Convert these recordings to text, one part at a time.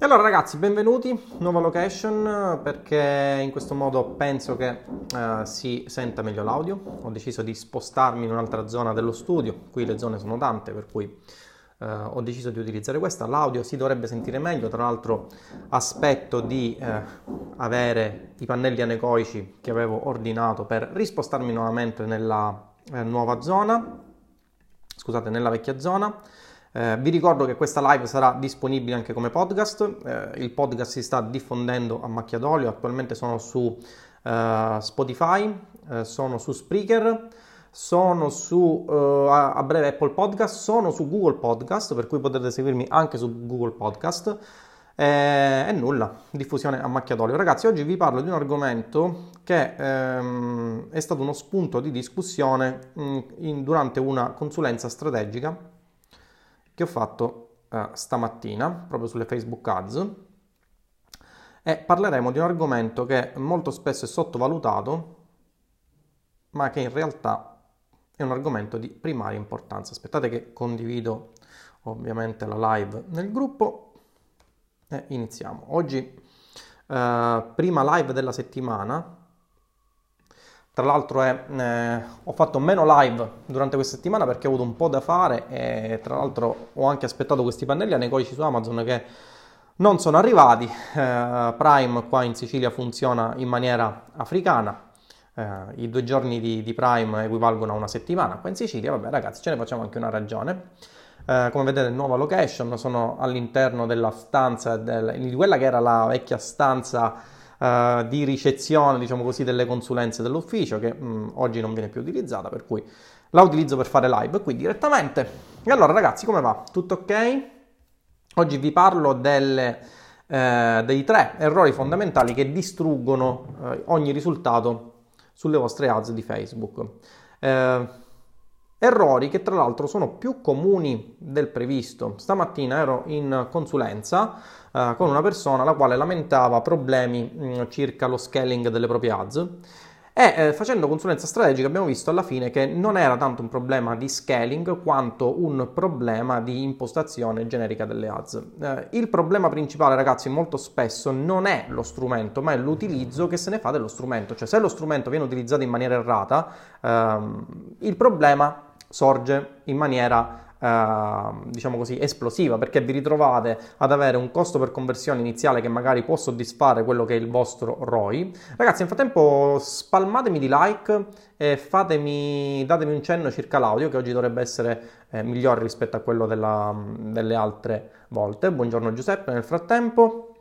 E allora ragazzi, benvenuti, nuova location perché in questo modo penso che uh, si senta meglio l'audio. Ho deciso di spostarmi in un'altra zona dello studio, qui le zone sono tante per cui uh, ho deciso di utilizzare questa. L'audio si dovrebbe sentire meglio, tra l'altro aspetto di uh, avere i pannelli anecoici che avevo ordinato per rispostarmi nuovamente nella nuova zona, scusate, nella vecchia zona. Eh, vi ricordo che questa live sarà disponibile anche come podcast, eh, il podcast si sta diffondendo a macchia d'olio, attualmente sono su eh, Spotify, eh, sono su Spreaker, sono su eh, a breve Apple Podcast, sono su Google Podcast, per cui potete seguirmi anche su Google Podcast. E nulla, diffusione a macchia d'olio. Ragazzi, oggi vi parlo di un argomento che ehm, è stato uno spunto di discussione mh, in, durante una consulenza strategica che ho fatto eh, stamattina proprio sulle Facebook Ads e parleremo di un argomento che molto spesso è sottovalutato ma che in realtà è un argomento di primaria importanza. Aspettate che condivido ovviamente la live nel gruppo e iniziamo. Oggi eh, prima live della settimana tra l'altro è, eh, ho fatto meno live durante questa settimana perché ho avuto un po' da fare e tra l'altro ho anche aspettato questi pannelli anecoici su Amazon che non sono arrivati. Eh, Prime qua in Sicilia funziona in maniera africana. Eh, I due giorni di, di, Prime equivalgono a una settimana qua in Sicilia. Vabbè ragazzi, ce ne facciamo anche una ragione. Eh, come vedete, nuova location, sono all'interno della stanza, del, di quella che era la vecchia stanza uh, di ricezione, diciamo così, delle consulenze dell'ufficio che mh, mm, oggi non viene più utilizzata, per cui la utilizzo per fare live qui direttamente. E allora ragazzi, come va? Tutto ok? Oggi vi parlo delle, eh, dei tre errori fondamentali che distruggono eh, ogni risultato sulle vostre ads di Facebook. Eh, Errori che tra l'altro sono più comuni del previsto. Stamattina ero in consulenza eh, con una persona la quale lamentava problemi mh, mm, circa lo scaling delle proprie ads e eh, facendo consulenza strategica abbiamo visto alla fine che non era tanto un problema di scaling quanto un problema di impostazione generica delle ads. Eh, il problema principale, ragazzi, molto spesso non è lo strumento, ma è l'utilizzo che se ne fa dello strumento. Cioè, se lo strumento viene utilizzato in maniera errata, ehm, il problema sorge in maniera Uh, diciamo così, esplosiva perché vi ritrovate ad avere un costo per conversione iniziale che magari può soddisfare quello che è il vostro ROI. Ragazzi, nel frattempo spalmatemi di like e fatemi, datemi un cenno circa l'audio che oggi dovrebbe essere eh, migliore rispetto a quello della, delle altre volte. Buongiorno Giuseppe, nel frattempo.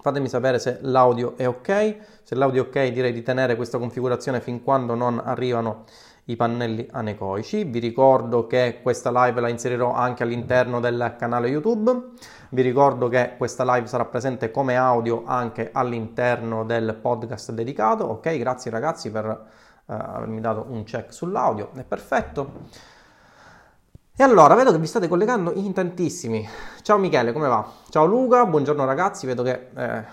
Fatemi sapere se l'audio è ok. Se l'audio è ok, direi di tenere questa configurazione fin quando non arrivano i pannelli anecoici. Vi ricordo che questa live la inserirò anche all'interno del canale YouTube. Vi ricordo che questa live sarà presente come audio anche all'interno del podcast dedicato. Ok, grazie ragazzi per uh, avermi dato un check sull'audio. È perfetto. E allora, vedo che vi state collegando in tantissimi. Ciao Michele, come va? Ciao Luca, buongiorno ragazzi. Vedo che eh,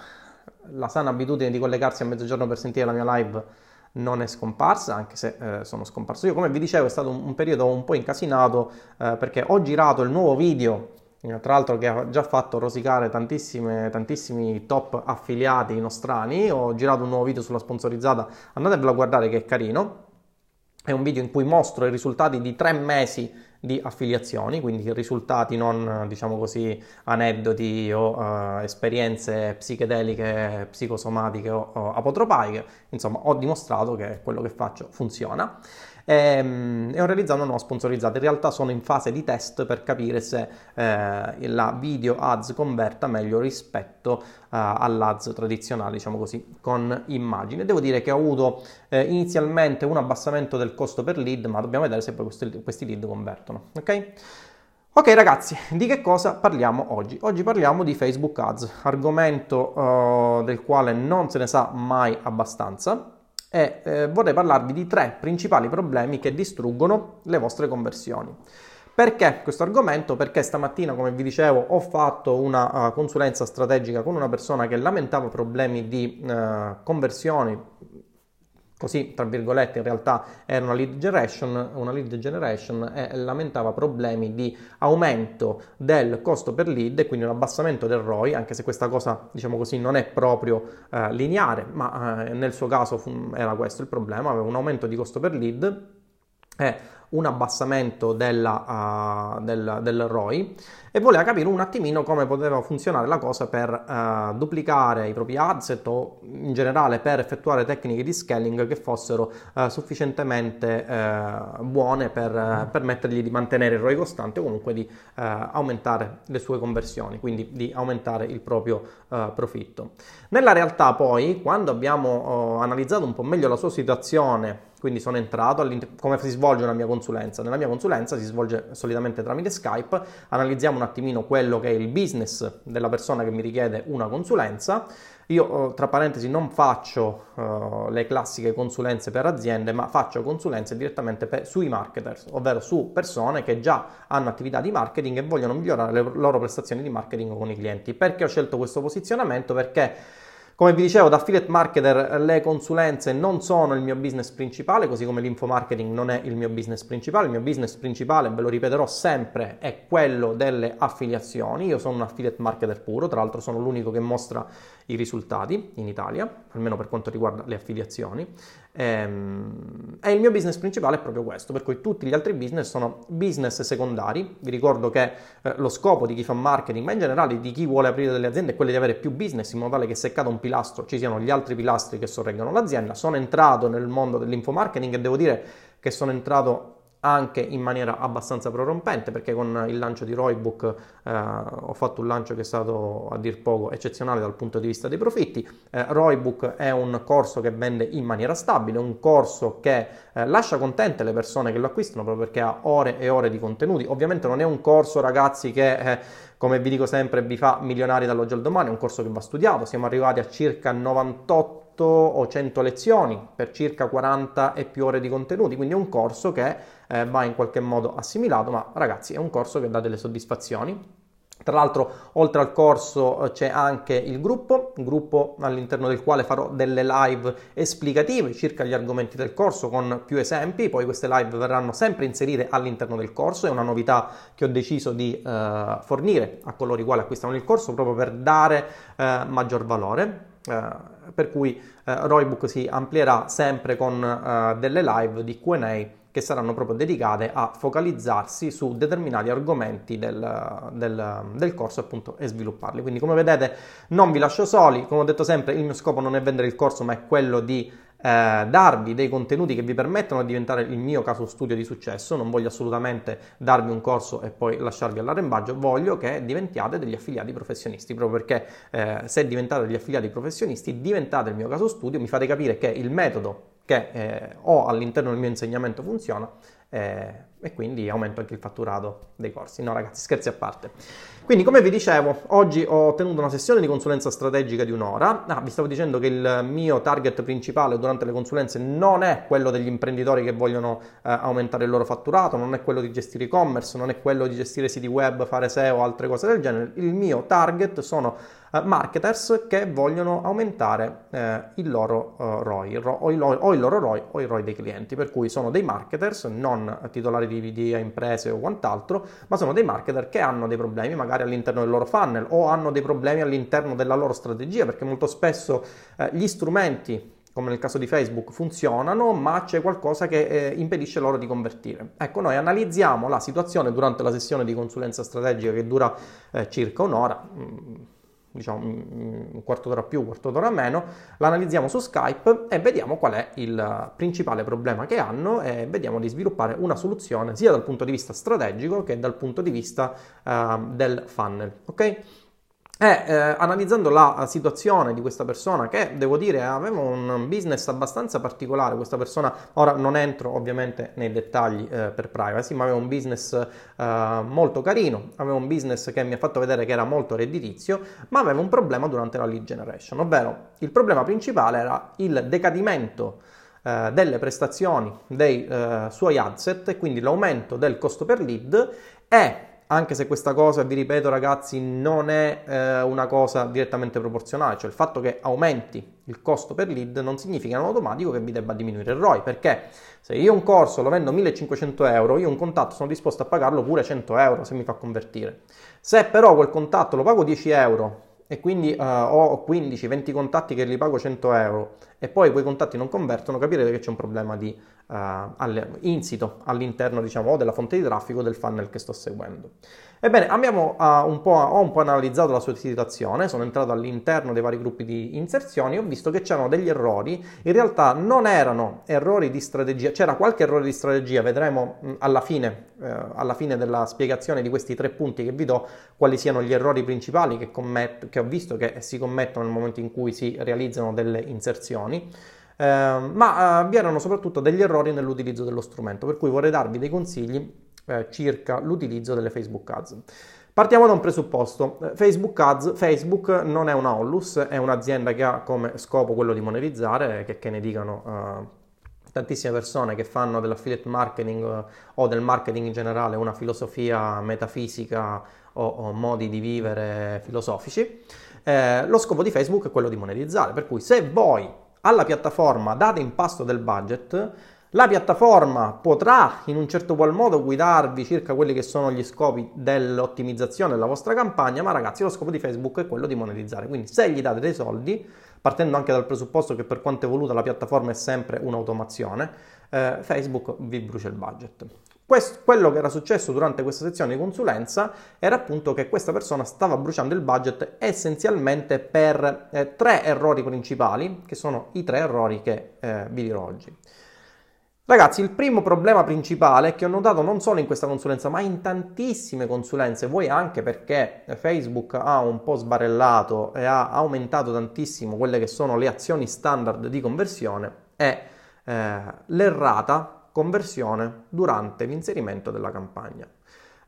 la sana abitudine di collegarsi a mezzogiorno per sentire la mia live non è scomparsa, anche se eh, sono scomparso io. Come vi dicevo è stato un, un periodo un po' incasinato eh, perché ho girato il nuovo video, eh, tra l'altro che ha già fatto rosicare tantissimi top affiliati nostrani, ho girato un nuovo video sulla sponsorizzata, andatevelo a guardare che è carino. È un video in cui mostro i risultati di tre mesi di affiliazioni, quindi risultati non diciamo così aneddoti o uh, esperienze psichedeliche, psicosomatiche o, o apotropaiche, insomma ho dimostrato che quello che faccio funziona e, ehm, e ho realizzato una nuova sponsorizzata. In realtà sono in fase di test per capire se eh, la video ads converta meglio rispetto eh, all'ads tradizionale, diciamo così, con immagine. Devo dire che ho avuto eh, inizialmente un abbassamento del costo per lead, ma dobbiamo vedere se poi questi, questi lead convertono. Ok? Ok ragazzi, di che cosa parliamo oggi? Oggi parliamo di Facebook Ads, argomento uh, del quale non se ne sa mai abbastanza e eh, vorrei parlarvi di tre principali problemi che distruggono le vostre conversioni. Perché questo argomento? Perché stamattina, come vi dicevo, ho fatto una uh, consulenza strategica con una persona che lamentava problemi di uh, conversioni così tra virgolette in realtà era una lead generation, una lead generation e lamentava problemi di aumento del costo per lead e quindi un abbassamento del ROI, anche se questa cosa diciamo così non è proprio eh, lineare, ma eh, nel suo caso fu, era questo il problema, aveva un aumento di costo per lead e un abbassamento della, uh, del, del, ROI e voleva capire un attimino come poteva funzionare la cosa per uh, duplicare i propri asset o in generale per effettuare tecniche di scaling che fossero uh, sufficientemente buone per permettergli di mantenere il ROI costante o comunque di aumentare le sue conversioni, quindi di aumentare il proprio profitto. Nella realtà poi, quando abbiamo oh, analizzato un po' meglio la sua situazione quindi sono entrato, come si svolge una mia consulenza? Nella mia consulenza si svolge solitamente tramite Skype, analizziamo un attimino quello che è il business della persona che mi richiede una consulenza. Io, eh, tra parentesi, non faccio uh, le classiche consulenze per aziende, ma faccio consulenze direttamente per, sui marketers, ovvero su persone che già hanno attività di marketing e vogliono migliorare le loro prestazioni di marketing con i clienti. Perché ho scelto questo posizionamento? Perché come vi dicevo, da affiliate marketer le consulenze non sono il mio business principale, così come l'infomarketing non è il mio business principale. Il mio business principale, ve lo ripeterò sempre, è quello delle affiliazioni. Io sono un affiliate marketer puro, tra l'altro sono l'unico che mostra i risultati in Italia, almeno per quanto riguarda le affiliazioni. Ehm, e il mio business principale è proprio questo, per cui tutti gli altri business sono business secondari. Vi ricordo che eh, lo scopo di chi fa marketing, ma in generale di chi vuole aprire delle aziende, è quello di avere più business in modo tale che se cade un pilastro ci siano gli altri pilastri che sorreggono l'azienda. Sono entrato nel mondo dell'infomarketing e devo dire che sono entrato anche in maniera abbastanza prorompente perché con il lancio di Roybook eh, ho fatto un lancio che è stato a dir poco eccezionale dal punto di vista dei profitti. Eh, Roybook è un corso che vende in maniera stabile, un corso che eh, lascia contente le persone che lo acquistano proprio perché ha ore e ore di contenuti. Ovviamente non è un corso ragazzi che eh, come vi dico sempre vi fa milionari dall'oggi al domani, è un corso che va studiato, siamo arrivati a circa 98 o 100 lezioni per circa 40 e più ore di contenuti, quindi è un corso che eh, va in qualche modo assimilato, ma ragazzi è un corso che dà delle soddisfazioni. Tra l'altro, oltre al corso eh, c'è anche il gruppo, un gruppo all'interno del quale farò delle live esplicative circa gli argomenti del corso con più esempi, poi queste live verranno sempre inserite all'interno del corso, è una novità che ho deciso di eh, fornire a coloro i quali acquistano il corso proprio per dare eh, maggior valore. Eh, per cui eh, Roybook si amplierà sempre con eh, delle live di Q&A che saranno proprio dedicate a focalizzarsi su determinati argomenti del, del, del, corso appunto e svilupparli. Quindi come vedete non vi lascio soli, come ho detto sempre il mio scopo non è vendere il corso ma è quello di eh, darvi dei contenuti che vi permettono di diventare il mio caso studio di successo. Non voglio assolutamente darvi un corso e poi lasciarvi all'arrembaggio, voglio che diventiate degli affiliati professionisti, proprio perché eh, se diventate degli affiliati professionisti diventate il mio caso studio, mi fate capire che il metodo che eh, ho all'interno del mio insegnamento funziona eh, e quindi aumento anche il fatturato dei corsi. No ragazzi, scherzi a parte. Quindi come vi dicevo, oggi ho tenuto una sessione di consulenza strategica di un'ora. Ah, vi stavo dicendo che il mio target principale durante le consulenze non è quello degli imprenditori che vogliono eh, aumentare il loro fatturato, non è quello di gestire e-commerce, non è quello di gestire siti web, fare SEO altre cose del genere. Il mio target sono uh, marketers che vogliono aumentare uh, il loro uh, ROI, ro- o, il, o, il, loro ROI o il ROI dei clienti, per cui sono dei marketers, non titolari di video, imprese o quant'altro, ma sono dei marketer che hanno dei problemi magari all'interno del loro funnel o hanno dei problemi all'interno della loro strategia, perché molto spesso gli strumenti come nel caso di Facebook, funzionano, ma c'è qualcosa che eh, impedisce loro di convertire. Ecco, noi analizziamo la situazione durante la sessione di consulenza strategica che dura eh, circa un'ora. Diciamo un quarto d'ora più, un quarto d'ora meno, l'analizziamo su Skype e vediamo qual è il principale problema che hanno e vediamo di sviluppare una soluzione sia dal punto di vista strategico che dal punto di vista uh, del funnel. Ok? E eh, analizzando la situazione di questa persona, che devo dire aveva un business abbastanza particolare, questa persona, ora non entro ovviamente nei dettagli eh, per privacy, ma aveva un business eh, molto carino, aveva un business che mi ha fatto vedere che era molto redditizio, ma aveva un problema durante la lead generation, ovvero il problema principale era il decadimento eh, delle prestazioni dei eh, suoi asset, quindi l'aumento del costo per lead e anche se questa cosa, vi ripeto ragazzi, non è eh, una cosa direttamente proporzionale, cioè il fatto che aumenti il costo per lead non significa in automatico che vi debba diminuire il ROI, perché se io un corso lo vendo 1500 euro, io un contatto sono disposto a pagarlo pure 100 euro se mi fa convertire. Se però quel contatto lo pago 10 euro e quindi uh, ho 15-20 contatti che li pago 100 euro e poi quei contatti non convertono, capirete che c'è un problema di uh, insito all'interno diciamo, o della fonte di traffico del funnel che sto seguendo. Ebbene, abbiamo, uh, un ho un po' analizzato la sua situazione, sono entrato all'interno dei vari gruppi di inserzioni ho visto che c'erano degli errori, in realtà non erano errori di strategia, c'era qualche errore di strategia, vedremo mh, alla, fine, eh, alla fine della spiegazione di questi tre punti che vi do quali siano gli errori principali che, commet- che ho visto che si commettono nel momento in cui si realizzano delle inserzioni. Eh, ma eh, vi erano soprattutto degli errori nell'utilizzo dello strumento, per cui vorrei darvi dei consigli eh, circa l'utilizzo delle Facebook Ads. Partiamo da un presupposto. Eh, Facebook Ads, Facebook non è una Onlus, è un'azienda che ha come scopo quello di monetizzare, che, che ne dicano uh, tantissime persone che fanno dell'affiliate marketing uh, o del marketing in generale una filosofia metafisica o, o modi di vivere filosofici. Eh, lo scopo di Facebook è quello di monetizzare, per cui se voi alla piattaforma date in pasto del budget, la piattaforma potrà in un certo qual modo guidarvi circa quelli che sono gli scopi dell'ottimizzazione della vostra campagna, ma ragazzi lo scopo di Facebook è quello di monetizzare. Quindi se gli date dei soldi, partendo anche dal presupposto che per quanto evoluta la piattaforma è sempre un'automazione, eh, Facebook vi brucia il budget. Questo, quello che era successo durante questa sezione di consulenza era appunto che questa persona stava bruciando il budget essenzialmente per eh, tre errori principali, che sono i tre errori che eh, vi dirò oggi. Ragazzi, il primo problema principale che ho notato non solo in questa consulenza, ma in tantissime consulenze, voi anche perché Facebook ha un po' sbarellato e ha aumentato tantissimo quelle che sono le azioni standard di conversione, è eh, l'errata conversione durante l'inserimento della campagna.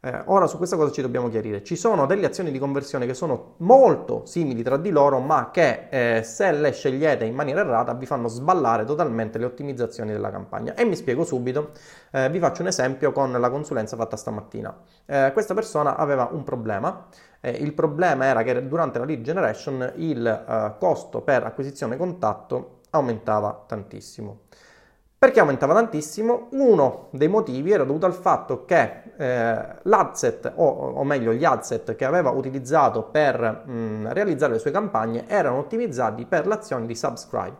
Eh, ora su questa cosa ci dobbiamo chiarire. Ci sono delle azioni di conversione che sono molto simili tra di loro, ma che eh, se le scegliete in maniera errata vi fanno sballare totalmente le ottimizzazioni della campagna. E mi spiego subito. Eh, vi faccio un esempio con la consulenza fatta stamattina. Eh, questa persona aveva un problema. Eh, il problema era che durante la lead generation il eh, costo per acquisizione contatto aumentava tantissimo. Perché aumentava tantissimo? Uno dei motivi era dovuto al fatto che eh, l'adset, o, o, meglio gli adset che aveva utilizzato per mh, realizzare le sue campagne erano ottimizzati per l'azione di subscribe.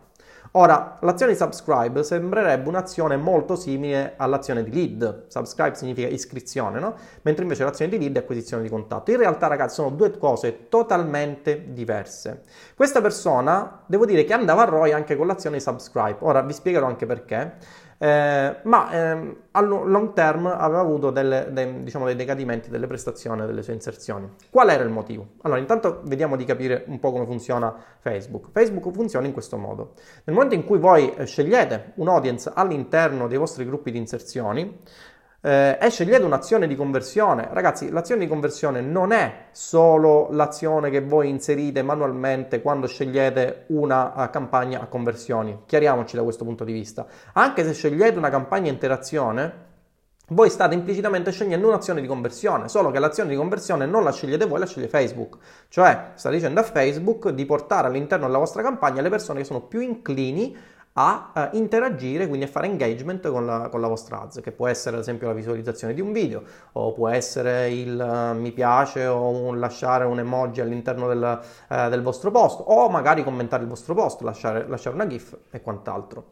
Ora, l'azione di subscribe sembrerebbe un'azione molto simile all'azione di lead. Subscribe significa iscrizione, no? Mentre invece l'azione di lead è acquisizione di contatto. In realtà, ragazzi, sono due cose totalmente diverse. Questa persona, devo dire che andava a ROI anche con l'azione di subscribe. Ora vi spiegherò anche perché. Eh, ma eh, a long term aveva avuto delle, dei, diciamo, dei decadimenti delle prestazioni delle sue inserzioni. Qual era il motivo? Allora, intanto vediamo di capire un po' come funziona Facebook. Facebook funziona in questo modo. Nel momento in cui voi eh, scegliete un audience all'interno dei vostri gruppi di inserzioni, eh, e scegliete un'azione di conversione. Ragazzi, l'azione di conversione non è solo l'azione che voi inserite manualmente quando scegliete una uh, campagna a conversioni. Chiariamoci da questo punto di vista. Anche se scegliete una campagna interazione, voi state implicitamente scegliendo un'azione di conversione, solo che l'azione di conversione non la scegliete voi, la sceglie Facebook. Cioè, state dicendo a Facebook di portare all'interno della vostra campagna le persone che sono più inclini a uh, interagire, quindi a fare engagement con la, con la, vostra ads, che può essere ad esempio la visualizzazione di un video, o può essere il uh, mi piace o un, lasciare un emoji all'interno del, uh, del, vostro post, o magari commentare il vostro post, lasciare, lasciare una GIF e quant'altro.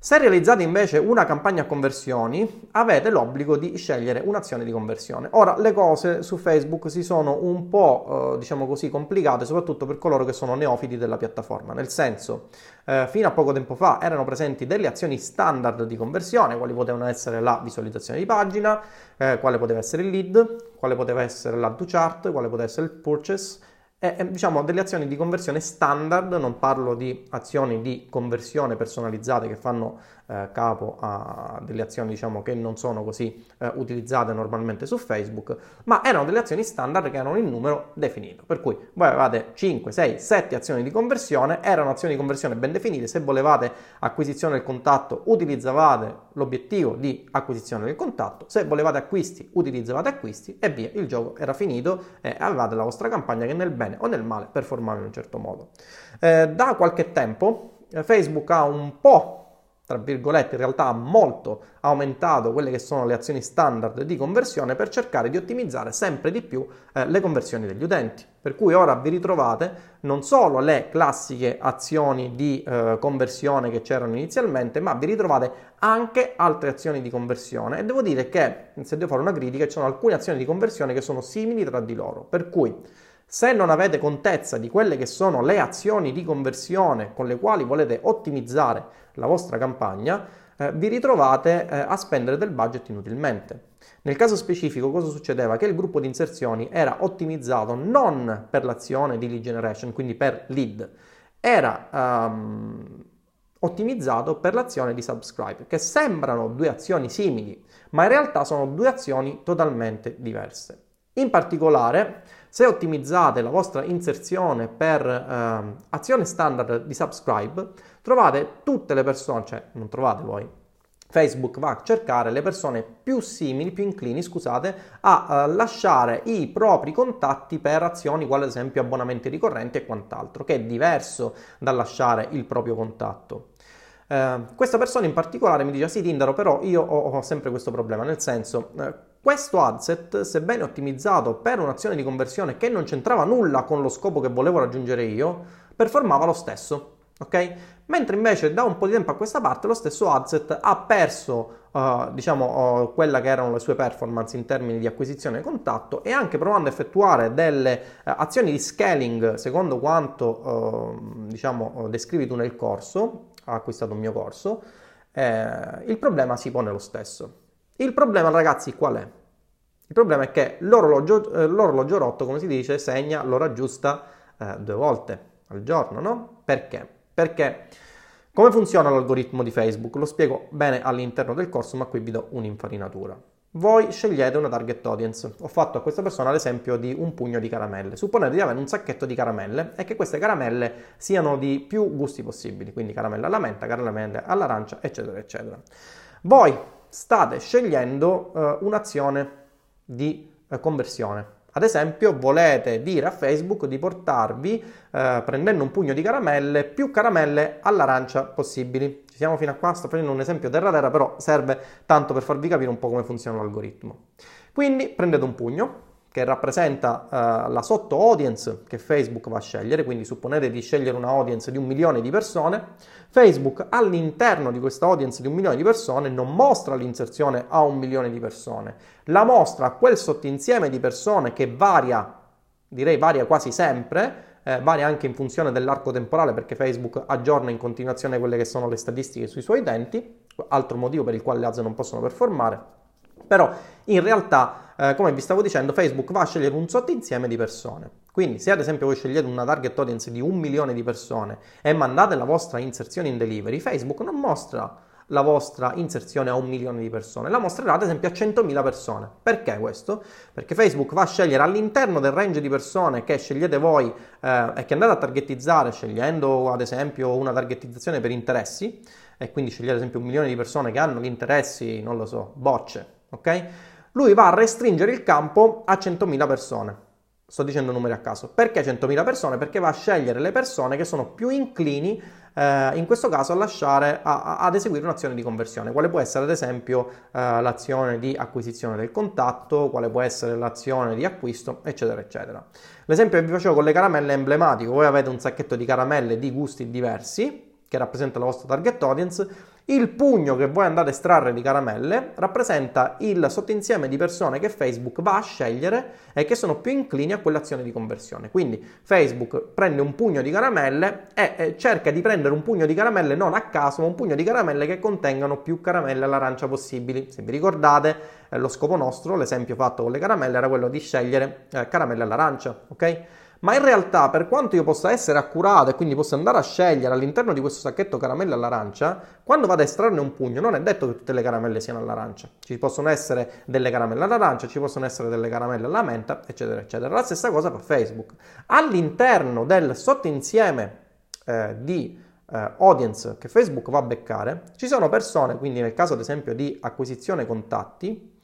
Se realizzate invece una campagna a conversioni, avete l'obbligo di scegliere un'azione di conversione. Ora, le cose su Facebook si sono un po', eh, diciamo così, complicate, soprattutto per coloro che sono neofiti della piattaforma. Nel senso, eh, fino a poco tempo fa erano presenti delle azioni standard di conversione, quali potevano essere la visualizzazione di pagina, eh, quale poteva essere il lead, quale poteva essere l'add to chart, quale poteva essere il purchase e, diciamo delle azioni di conversione standard, non parlo di azioni di conversione personalizzate che fanno eh, capo a delle azioni diciamo che non sono così eh, utilizzate normalmente su Facebook, ma erano delle azioni standard che erano in numero definito. Per cui voi avevate 5, 6, 7 azioni di conversione, erano azioni di conversione ben definite, se volevate acquisizione del contatto utilizzavate l'obiettivo di acquisizione del contatto, se volevate acquisti utilizzavate acquisti e via, il gioco era finito e avevate la vostra campagna che nel bene bene o nel male performava in un certo modo. Eh, da qualche tempo eh, Facebook ha un po' tra virgolette, in realtà ha molto aumentato quelle che sono le azioni standard di conversione per cercare di ottimizzare sempre di più eh, le conversioni degli utenti. Per cui ora vi ritrovate non solo le classiche azioni di eh, conversione che c'erano inizialmente, ma vi ritrovate anche altre azioni di conversione. E devo dire che, se devo fare una critica, ci sono alcune azioni di conversione che sono simili tra di loro. Per cui se non avete contezza di quelle che sono le azioni di conversione con le quali volete ottimizzare la vostra campagna, eh, vi ritrovate eh, a spendere del budget inutilmente. Nel caso specifico cosa succedeva? Che il gruppo di inserzioni era ottimizzato non per l'azione di lead generation, quindi per lead, era um, ottimizzato per l'azione di subscribe, che sembrano due azioni simili, ma in realtà sono due azioni totalmente diverse. In particolare, se ottimizzate la vostra inserzione per eh, azione standard di subscribe, trovate tutte le persone, cioè non trovate voi, Facebook va a cercare le persone più simili, più inclini, scusate, a uh, lasciare i propri contatti per azioni quali ad esempio abbonamenti ricorrenti e quant'altro, che è diverso dal lasciare il proprio contatto. Uh, questa persona in particolare mi dice: Sì, Tindaro, però io ho, ho sempre questo problema, nel senso, uh, questo adset, sebbene ottimizzato per un'azione di conversione che non c'entrava nulla con lo scopo che volevo raggiungere io, performava lo stesso. Ok? Mentre invece da un po' di tempo a questa parte lo stesso adset ha perso uh, diciamo uh, quella che erano le sue performance in termini di acquisizione e contatto e anche provando a effettuare delle uh, azioni di scaling secondo quanto diciamo descrivi tu nel corso, ha acquistato un mio corso, eh, il problema si pone lo stesso. Il problema ragazzi qual è? Il problema è che l'orologio, eh, l'orologio rotto, come si dice, segna l'ora giusta eh, due volte al giorno, no? Perché? Perché come funziona l'algoritmo di Facebook? Lo spiego bene all'interno del corso, ma qui vi do un'infarinatura. Voi scegliete una target audience. Ho fatto a questa persona l'esempio di un pugno di caramelle. Supponete di avere un sacchetto di caramelle e che queste caramelle siano di più gusti possibili, quindi caramelle alla menta, caramelle all'arancia, eccetera, eccetera. Voi state scegliendo uh, un'azione di eh, conversione. Ad esempio, volete dire a Facebook di portarvi, eh, prendendo un pugno di caramelle, più caramelle all'arancia possibili. Ci siamo fino a qua, sto facendo un esempio terra terra, però serve tanto per farvi capire un po' come funziona l'algoritmo. Quindi prendete un pugno, che rappresenta uh, la sotto audience che Facebook va a scegliere, quindi supponete di scegliere una audience di un milione di persone, Facebook all'interno di questa audience di un milione di persone non mostra l'inserzione a un milione di persone, la mostra a quel sottinsieme di persone che varia, direi varia quasi sempre, eh, varia anche in funzione dell'arco temporale perché Facebook aggiorna in continuazione quelle che sono le statistiche sui suoi utenti, altro motivo per il quale le aziende non possono performare. Però in realtà, eh, come vi stavo dicendo, Facebook va a scegliere un sottoinsieme di persone. Quindi se ad esempio voi scegliete una target audience di un milione di persone e mandate la vostra inserzione in delivery, Facebook non mostra la vostra inserzione a un milione di persone, la mostrerà ad esempio a 100.000 persone. Perché questo? Perché Facebook va a scegliere all'interno del range di persone che scegliete voi eh, e che andate a targetizzare scegliendo ad esempio una targetizzazione per interessi e quindi scegliete ad esempio un milione di persone che hanno gli interessi, non lo so, bocce, ok? Lui va a restringere il campo a 100.000 persone. Sto dicendo numeri a caso. Perché 100.000 persone? Perché va a scegliere le persone che sono più inclini, eh, in questo caso, a lasciare, a, a, ad eseguire un'azione di conversione, quale può essere ad esempio eh, l'azione di acquisizione del contatto, quale può essere l'azione di acquisto, eccetera, eccetera. L'esempio che vi facevo con le caramelle è emblematico. Voi avete un sacchetto di caramelle di gusti diversi, che rappresenta la vostra target audience, il pugno che voi andate a estrarre di caramelle rappresenta il sottoinsieme di persone che Facebook va a scegliere e che sono più inclini a quell'azione di conversione. Quindi Facebook prende un pugno di caramelle e cerca di prendere un pugno di caramelle non a caso, ma un pugno di caramelle che contengano più caramelle all'arancia possibili. Se vi ricordate, eh, lo scopo nostro, l'esempio fatto con le caramelle, era quello di scegliere eh, caramelle all'arancia, ok? Ma in realtà, per quanto io possa essere accurato e quindi possa andare a scegliere all'interno di questo sacchetto caramelle all'arancia, quando vado a estrarne un pugno, non è detto che tutte le caramelle siano all'arancia. Ci possono essere delle caramelle all'arancia, ci possono essere delle caramelle alla menta, eccetera, eccetera. La stessa cosa fa Facebook. All'interno del sottoinsieme eh, di eh, audience che Facebook va a beccare, ci sono persone, quindi nel caso ad esempio di acquisizione contatti,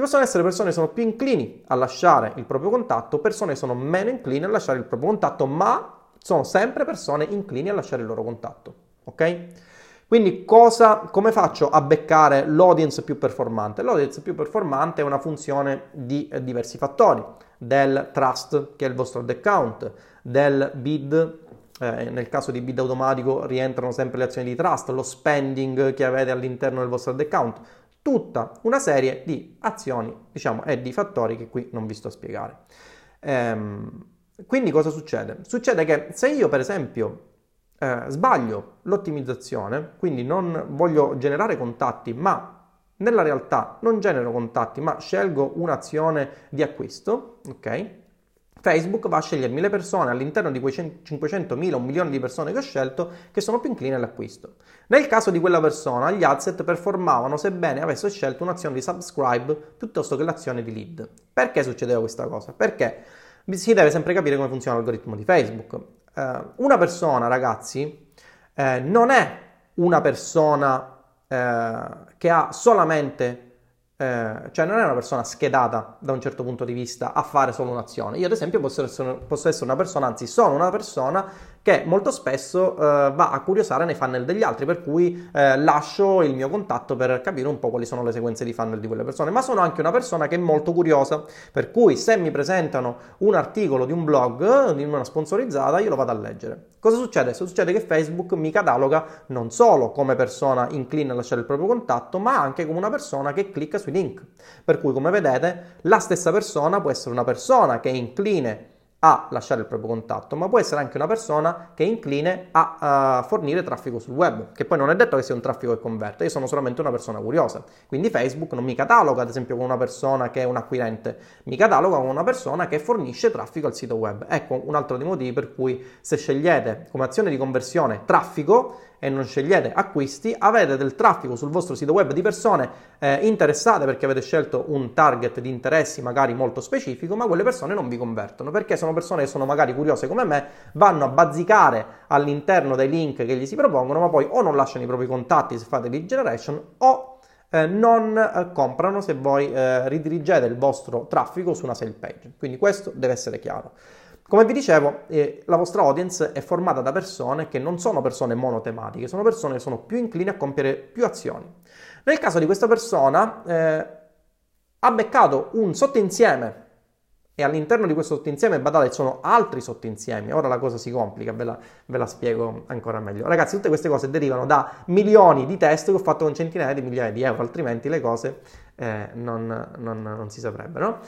ci possono essere persone che sono più inclini a lasciare il proprio contatto, persone che sono meno inclini a lasciare il proprio contatto, ma sono sempre persone inclini a lasciare il loro contatto. Ok? Quindi cosa, come faccio a beccare l'audience più performante? L'audience più performante è una funzione di diversi fattori, del trust, che è il vostro ad account, del bid, eh, nel caso di bid automatico rientrano sempre le azioni di trust, lo spending che avete all'interno del vostro ad account, tutta una serie di azioni, diciamo, e di fattori che qui non vi sto a spiegare. Ehm, quindi cosa succede? Succede che se io, per esempio, eh, sbaglio l'ottimizzazione, quindi non voglio generare contatti, ma nella realtà non genero contatti, ma scelgo un'azione di acquisto, ok? Facebook va a scegliermi le persone all'interno di quei 500.000 o un milione di persone che ho scelto che sono più incline all'acquisto. Nel caso di quella persona, gli adset performavano sebbene avesse scelto un'azione di subscribe piuttosto che l'azione di lead. Perché succedeva questa cosa? Perché si deve sempre capire come funziona l'algoritmo di Facebook. Eh, una persona, ragazzi, eh, non è una persona eh, che ha solamente eh, cioè non è una persona schedata da un certo punto di vista a fare solo un'azione. Io ad esempio posso essere, posso essere una persona, anzi sono una persona che molto spesso eh, va a curiosare nei funnel degli altri, per cui eh, lascio il mio contatto per capire un po' quali sono le sequenze di funnel di quelle persone, ma sono anche una persona che è molto curiosa, per cui se mi presentano un articolo di un blog, di una sponsorizzata, io lo vado a leggere. Cosa succede? Succede che Facebook mi cataloga non solo come persona incline a lasciare il proprio contatto, ma anche come una persona che clicca sui link. Per cui, come vedete, la stessa persona può essere una persona che è incline a lasciare il proprio contatto, ma può essere anche una persona che è incline a uh, fornire traffico sul web, che poi non è detto che sia un traffico che converte, io sono solamente una persona curiosa. Quindi Facebook non mi cataloga, ad esempio, con una persona che è un acquirente, mi cataloga con una persona che fornisce traffico al sito web. Ecco un altro dei motivi per cui se scegliete come azione di conversione traffico, e non scegliete acquisti, avete del traffico sul vostro sito web di persone eh, interessate perché avete scelto un target di interessi magari molto specifico, ma quelle persone non vi convertono perché sono persone che sono magari curiose come me, vanno a bazzicare all'interno dei link che gli si propongono, ma poi o non lasciano i propri contatti se fate lead generation o eh, non eh, comprano se voi eh, ridirigete il vostro traffico su una sale page. Quindi questo deve essere chiaro. Come vi dicevo, eh, la vostra audience è formata da persone che non sono persone monotematiche, sono persone che sono più inclini a compiere più azioni. Nel caso di questa persona eh, ha beccato un sottoinsieme e all'interno di questo sottoinsieme, badate, sono altri sottoinsiemi. Ora la cosa si complica, ve la, ve la, spiego ancora meglio. Ragazzi, tutte queste cose derivano da milioni di test che ho fatto con centinaia di migliaia di euro, altrimenti le cose eh, non, non, non si saprebbero.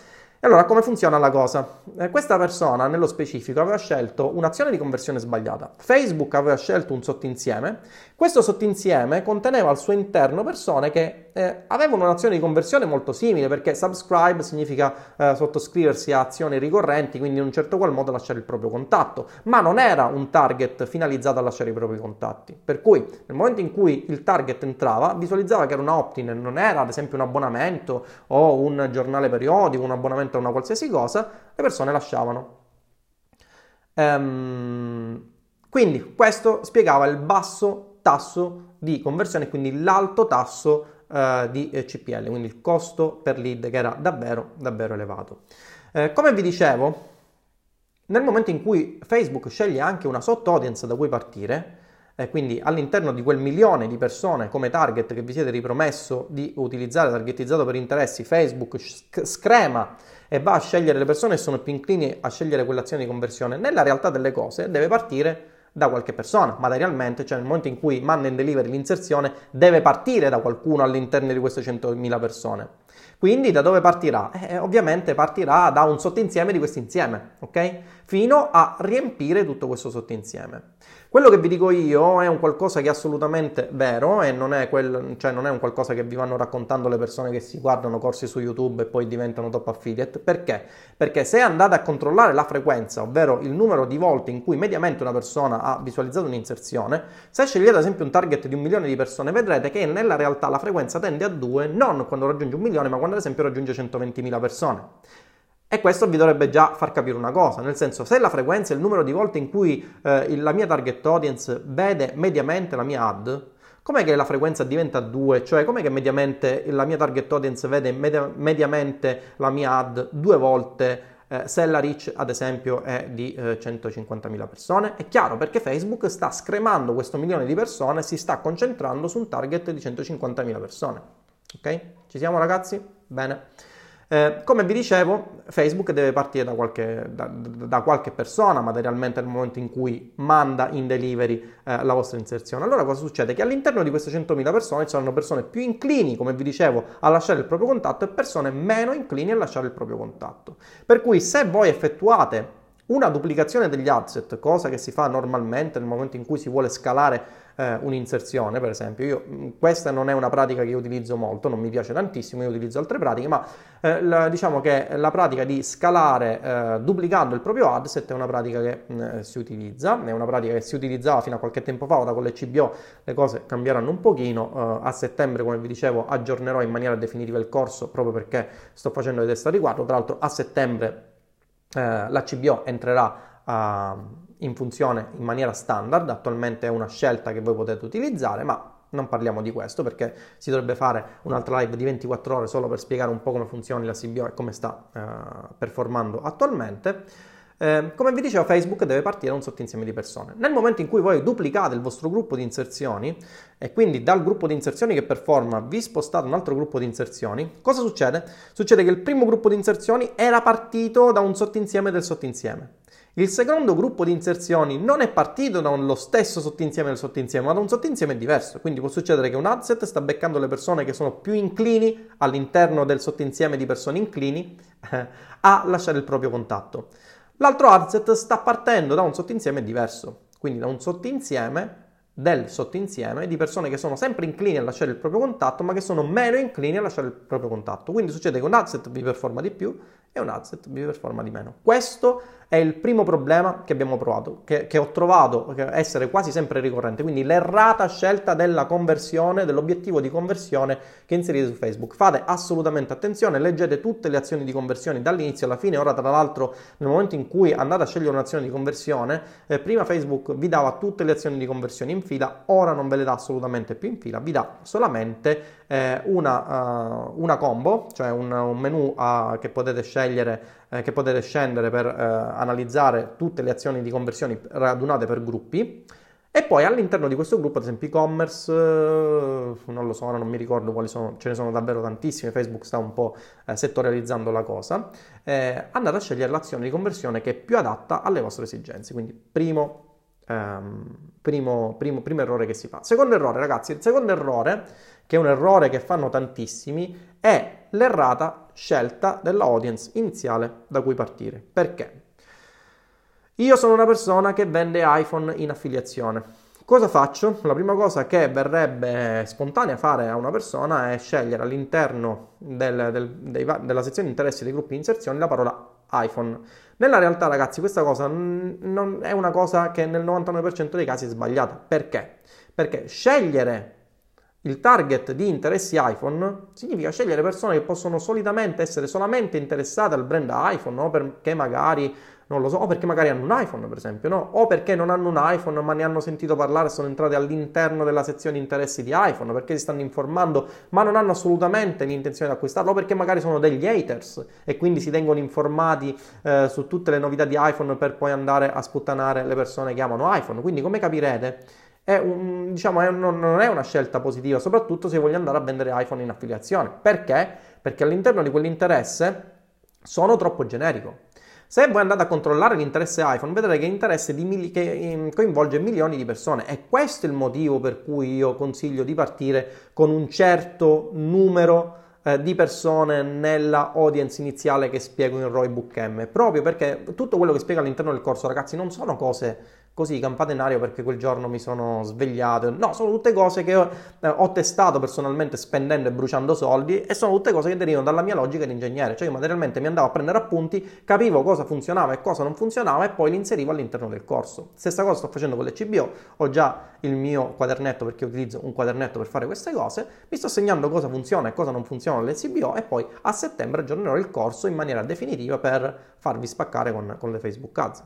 Allora, come funziona la cosa? Eh, questa persona, nello specifico, aveva scelto un'azione di conversione sbagliata. Facebook aveva scelto un sottinsieme. Questo sottinsieme conteneva al suo interno persone che eh, avevano un'azione di conversione molto simile, perché subscribe significa eh, sottoscriversi a azioni ricorrenti, quindi in un certo qual modo lasciare il proprio contatto, ma non era un target finalizzato a lasciare i propri contatti. Per cui, nel momento in cui il target entrava, visualizzava che era una opt-in, non era ad esempio un abbonamento o un giornale periodico, un abbonamento a una qualsiasi cosa, le persone lasciavano. Ehm, quindi questo spiegava il basso tasso di conversione, quindi l'alto tasso eh, di CPL, quindi il costo per lead che era davvero, davvero elevato. Eh, come vi dicevo, nel momento in cui Facebook sceglie anche una sotto audience da cui partire, eh, quindi all'interno di quel milione di persone come target che vi siete ripromesso di utilizzare targetizzato per interessi, Facebook screma e va a scegliere le persone che sono più inclini a scegliere quell'azione di conversione, nella realtà delle cose deve partire da qualche persona, materialmente, cioè nel momento in cui manda in delivery l'inserzione, deve partire da qualcuno all'interno di queste 100.000 persone. Quindi da dove partirà? Eh, ovviamente partirà da un sottoinsieme di questo insieme, ok? Fino a riempire tutto questo sottoinsieme. Quello che vi dico io è un qualcosa che è assolutamente vero e non è, quel, cioè non è un qualcosa che vi vanno raccontando le persone che si guardano corsi su YouTube e poi diventano top affiliate. Perché? Perché se andate a controllare la frequenza, ovvero il numero di volte in cui mediamente una persona ha visualizzato un'inserzione, se scegliete ad esempio un target di un milione di persone, vedrete che nella realtà la frequenza tende a 2 non quando raggiunge un milione, ma quando ad esempio raggiunge 120.000 persone. E questo vi dovrebbe già far capire una cosa, nel senso se la frequenza è il numero di volte in cui eh, la mia target audience vede mediamente la mia ad, com'è che la frequenza diventa 2? Cioè com'è che mediamente la mia target audience vede media- mediamente la mia ad due volte eh, se la reach ad esempio è di eh, 150.000 persone? È chiaro perché Facebook sta scremando questo milione di persone e si sta concentrando su un target di 150.000 persone. Ok? Ci siamo ragazzi? Bene. Eh, come vi dicevo, Facebook deve partire da qualche, da, da qualche, persona materialmente nel momento in cui manda in delivery eh, la vostra inserzione. Allora cosa succede? Che all'interno di queste 100.000 persone ci saranno persone più inclini, come vi dicevo, a lasciare il proprio contatto e persone meno inclini a lasciare il proprio contatto. Per cui se voi effettuate una duplicazione degli adset, cosa che si fa normalmente nel momento in cui si vuole scalare eh, un'inserzione, per esempio. Io, mm, questa non è una pratica che io utilizzo molto, non mi piace tantissimo, io utilizzo altre pratiche, ma eh, la, diciamo che la pratica di scalare eh, duplicando il proprio adset è una pratica che mh, mm, si utilizza, è una pratica che si utilizzava fino a qualche tempo fa, ora con le CBO le cose cambieranno un pochino, eh, a settembre come vi dicevo aggiornerò in maniera definitiva il corso proprio perché sto facendo le test a riguardo, tra l'altro a settembre eh, la CBO entrerà a in funzione in maniera standard, attualmente è una scelta che voi potete utilizzare, ma non parliamo di questo perché si dovrebbe fare un'altra live di 24 ore solo per spiegare un po' come funziona la CBO e come sta uh, performando attualmente. Eh, come vi dicevo, Facebook deve partire da un sottoinsieme di persone. Nel momento in cui voi duplicate il vostro gruppo di inserzioni e quindi dal gruppo di inserzioni che performa vi spostate un altro gruppo di inserzioni, cosa succede? Succede che il primo gruppo di inserzioni era partito da un sottoinsieme del sottoinsieme. Il secondo gruppo di inserzioni non è partito da lo stesso sottinsieme del sottinsieme, ma da un sottinsieme diverso. Quindi può succedere che un adset sta beccando le persone che sono più inclini all'interno del sottinsieme di persone inclini eh, a lasciare il proprio contatto. L'altro adset sta partendo da un sottinsieme diverso, quindi da un sottinsieme del sottoinsieme di persone che sono sempre inclini a lasciare il proprio contatto, ma che sono meno inclini a lasciare il proprio contatto. Quindi succede che un adset vi performa di più e un adset vi performa di meno. Questo è il primo problema che abbiamo provato, che, che, ho trovato essere quasi sempre ricorrente, quindi l'errata scelta della conversione, dell'obiettivo di conversione che inserite su Facebook. Fate assolutamente attenzione, leggete tutte le azioni di conversione dall'inizio alla fine, ora tra l'altro nel momento in cui andate a scegliere un'azione di conversione, eh, prima Facebook vi dava tutte le azioni di conversione fila, ora non ve le dà assolutamente più in fila, vi dà solamente eh, una, uh, una, combo, cioè un, un menu uh, che potete scegliere eh, che potete scendere per eh, analizzare tutte le azioni di conversione radunate per gruppi. E poi all'interno di questo gruppo, ad esempio e-commerce, non lo so, non mi ricordo quali sono, ce ne sono davvero tantissime, Facebook sta un po' settorializzando la cosa, eh, andate a scegliere l'azione di conversione che è più adatta alle vostre esigenze. Quindi primo, ehm, primo, primo, primo errore che si fa. Secondo errore, ragazzi, il secondo errore, che è un errore che fanno tantissimi, è l'errata scelta dell'audience iniziale da cui partire. Perché? Io sono una persona che vende iPhone in affiliazione. Cosa faccio? La prima cosa che verrebbe spontanea fare a una persona è scegliere all'interno del, del, dei, della sezione interessi dei gruppi di inserzione la parola iPhone. Nella realtà, ragazzi, questa cosa non è una cosa che nel 99% dei casi è sbagliata. Perché? Perché scegliere il target di interessi iPhone significa scegliere persone che possono solitamente essere solamente interessate al brand iPhone, no? perché magari, non lo so, o perché magari hanno un iPhone, per esempio, no? o perché non hanno un iPhone ma ne hanno sentito parlare sono entrate all'interno della sezione interessi di iPhone, perché si stanno informando ma non hanno assolutamente l'intenzione di acquistarlo, o perché magari sono degli haters e quindi si tengono informati eh, su tutte le novità di iPhone per poi andare a sputtanare le persone che amano iPhone. Quindi, come capirete, è un, diciamo, è un, non è una scelta positiva, soprattutto se voglio andare a vendere iPhone in affiliazione. Perché? Perché all'interno di quell'interesse sono troppo generico. Se voi andate a controllare l'interesse iPhone, vedrete che è interesse mili- che ehm, coinvolge milioni di persone. E questo è il motivo per cui io consiglio di partire con un certo numero eh, di persone nella audience iniziale che spiego in ROI Book M, proprio perché tutto quello che spiego all'interno del corso, ragazzi, non sono cose così campate in aria perché quel giorno mi sono svegliato. No, sono tutte cose che ho, eh, ho, testato personalmente spendendo e bruciando soldi e sono tutte cose che derivano dalla mia logica di ingegnere. Cioè io materialmente mi andavo a prendere appunti, capivo cosa funzionava e cosa non funzionava e poi li inserivo all'interno del corso. Stessa cosa sto facendo con l'ECBO, ho già il mio quadernetto perché utilizzo un quadernetto per fare queste cose, mi sto segnando cosa funziona e cosa non funziona all'ECBO e poi a settembre aggiornerò il corso in maniera definitiva per farvi spaccare con, con le Facebook Ads.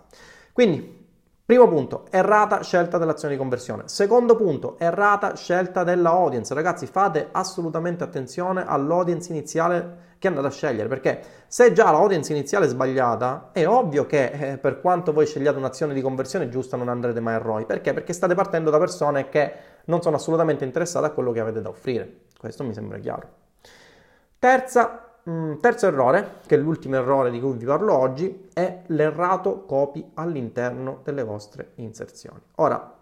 Quindi Primo punto, errata scelta dell'azione di conversione. Secondo punto, errata scelta della audience. Ragazzi, fate assolutamente attenzione all'audience iniziale che andate a scegliere, perché se già l'audience iniziale è sbagliata, è ovvio che eh, per quanto voi scegliate un'azione di conversione giusta non andrete mai a ROI. Perché? Perché state partendo da persone che non sono assolutamente interessate a quello che avete da offrire. Questo mi sembra chiaro. Terza Mm, terzo errore, che è l'ultimo errore di cui vi parlo oggi, è l'errato copy all'interno delle vostre inserzioni. Ora,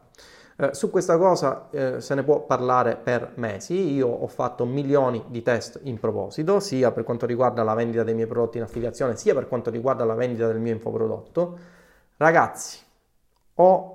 eh, su questa cosa eh, se ne può parlare per mesi, io ho fatto milioni di test in proposito, sia per quanto riguarda la vendita dei miei prodotti in affiliazione, sia per quanto riguarda la vendita del mio infoprodotto. Ragazzi, ho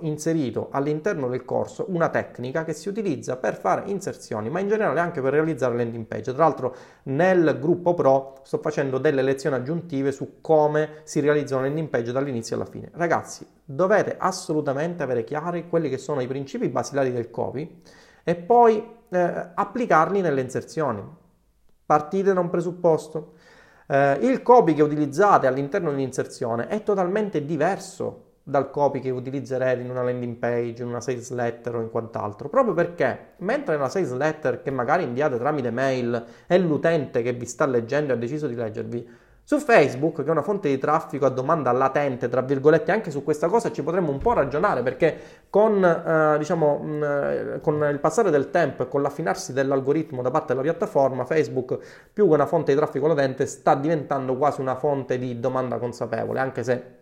inserito all'interno del corso una tecnica che si utilizza per fare inserzioni, ma in generale anche per realizzare landing page. Tra l'altro nel gruppo Pro sto facendo delle lezioni aggiuntive su come si realizza una landing page dall'inizio alla fine. Ragazzi, dovete assolutamente avere chiari quelli che sono i principi basilari del copy e poi eh, applicarli nelle inserzioni. Partite da un presupposto. Eh, il copy che utilizzate all'interno dell'inserzione è totalmente diverso dal copy che utilizzerete in una landing page, in una sales letter o in quant'altro, proprio perché mentre nella sales letter che magari inviate tramite mail è l'utente che vi sta leggendo e ha deciso di leggervi, su Facebook, che è una fonte di traffico a domanda latente, tra virgolette, anche su questa cosa ci potremmo un po' ragionare perché con, eh, diciamo, mh, mm, con il passare del tempo e con l'affinarsi dell'algoritmo da parte della piattaforma, Facebook, più che una fonte di traffico latente, sta diventando quasi una fonte di domanda consapevole, anche se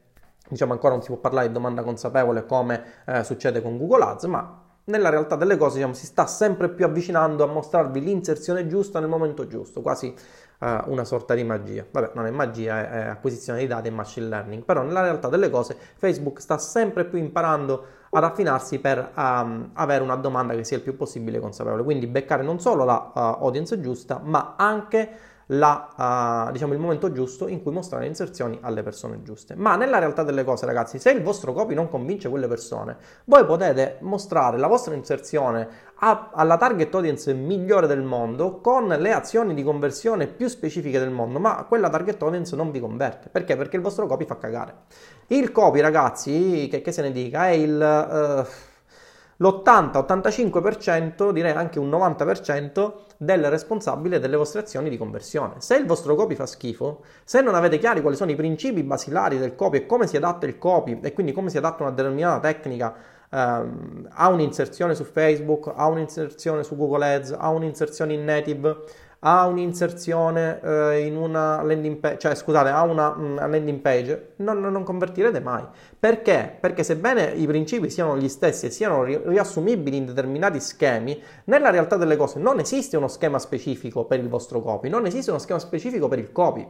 diciamo ancora non si può parlare di domanda consapevole come eh, succede con Google Ads, ma nella realtà delle cose diciamo, si sta sempre più avvicinando a mostrarvi l'inserzione giusta nel momento giusto, quasi eh, una sorta di magia. Vabbè, non è magia, è, acquisizione di dati e machine learning, però nella realtà delle cose Facebook sta sempre più imparando ad affinarsi per um, avere una domanda che sia il più possibile consapevole, quindi beccare non solo la uh, audience giusta, ma anche la, uh, diciamo, il momento giusto in cui mostrare le inserzioni alle persone giuste. Ma nella realtà delle cose, ragazzi, se il vostro copy non convince quelle persone, voi potete mostrare la vostra inserzione a, alla target audience migliore del mondo con le azioni di conversione più specifiche del mondo, ma quella target audience non vi converte. Perché? Perché il vostro copy fa cagare. Il copy, ragazzi, che, che se ne dica, è il... Uh, l'80-85%, direi anche un 90% del responsabile delle vostre azioni di conversione. Se il vostro copy fa schifo, se non avete chiari quali sono i principi basilari del copy e come si adatta il copy e quindi come si adatta una determinata tecnica ehm, a un'inserzione su Facebook, a un'inserzione su Google Ads, a un'inserzione in native, ha un'inserzione eh, in una landing page, cioè scusate, ha una, una mm, landing page, non, non, convertirete mai. Perché? Perché sebbene i principi siano gli stessi e siano riassumibili in determinati schemi, nella realtà delle cose non esiste uno schema specifico per il vostro copy, non esiste uno schema specifico per il copy.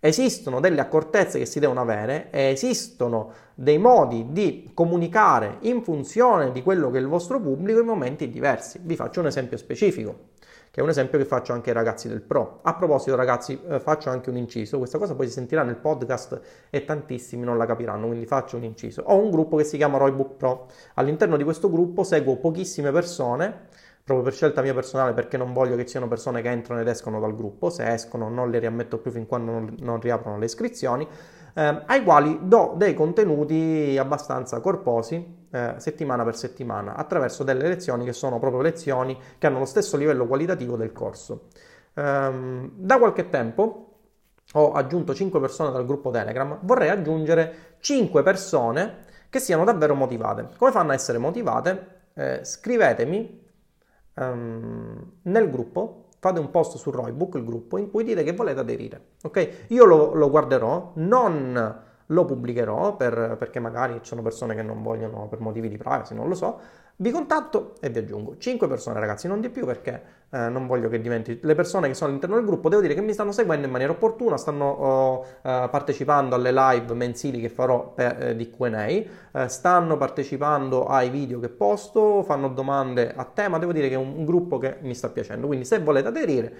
Esistono delle accortezze che si devono avere e esistono dei modi di comunicare in funzione di quello che è il vostro pubblico in momenti diversi. Vi faccio un esempio specifico che è un esempio che faccio anche ai ragazzi del Pro. A proposito ragazzi, eh, faccio anche un inciso, questa cosa poi si sentirà nel podcast e tantissimi non la capiranno, quindi faccio un inciso. Ho un gruppo che si chiama Roybook Pro, all'interno di questo gruppo seguo pochissime persone, proprio per scelta mia personale perché non voglio che siano persone che entrano ed escono dal gruppo, se escono non le riammetto più fin quando non, non riaprono le iscrizioni, eh, ai quali do dei contenuti abbastanza corposi eh, settimana per settimana attraverso delle lezioni che sono proprio lezioni che hanno lo stesso livello qualitativo del corso. Um, da qualche tempo ho aggiunto 5 persone dal gruppo Telegram, vorrei aggiungere 5 persone che siano davvero motivate. Come fanno a essere motivate? Eh, scrivetemi um, nel gruppo, fate un post su Roybook, il gruppo, in cui dite che volete aderire. Ok? Io lo, lo guarderò, non lo pubblicherò per, perché magari ci sono persone che non vogliono per motivi di privacy, non lo so, vi contatto e vi aggiungo 5 persone ragazzi, non di più perché eh, non voglio che diventi le persone che sono all'interno del gruppo, devo dire che mi stanno seguendo in maniera opportuna, stanno oh, eh, partecipando alle live mensili che farò per, eh, di Q&A, eh, stanno partecipando ai video che posto, fanno domande a tema, devo dire che è un, un gruppo che mi sta piacendo, quindi se volete aderire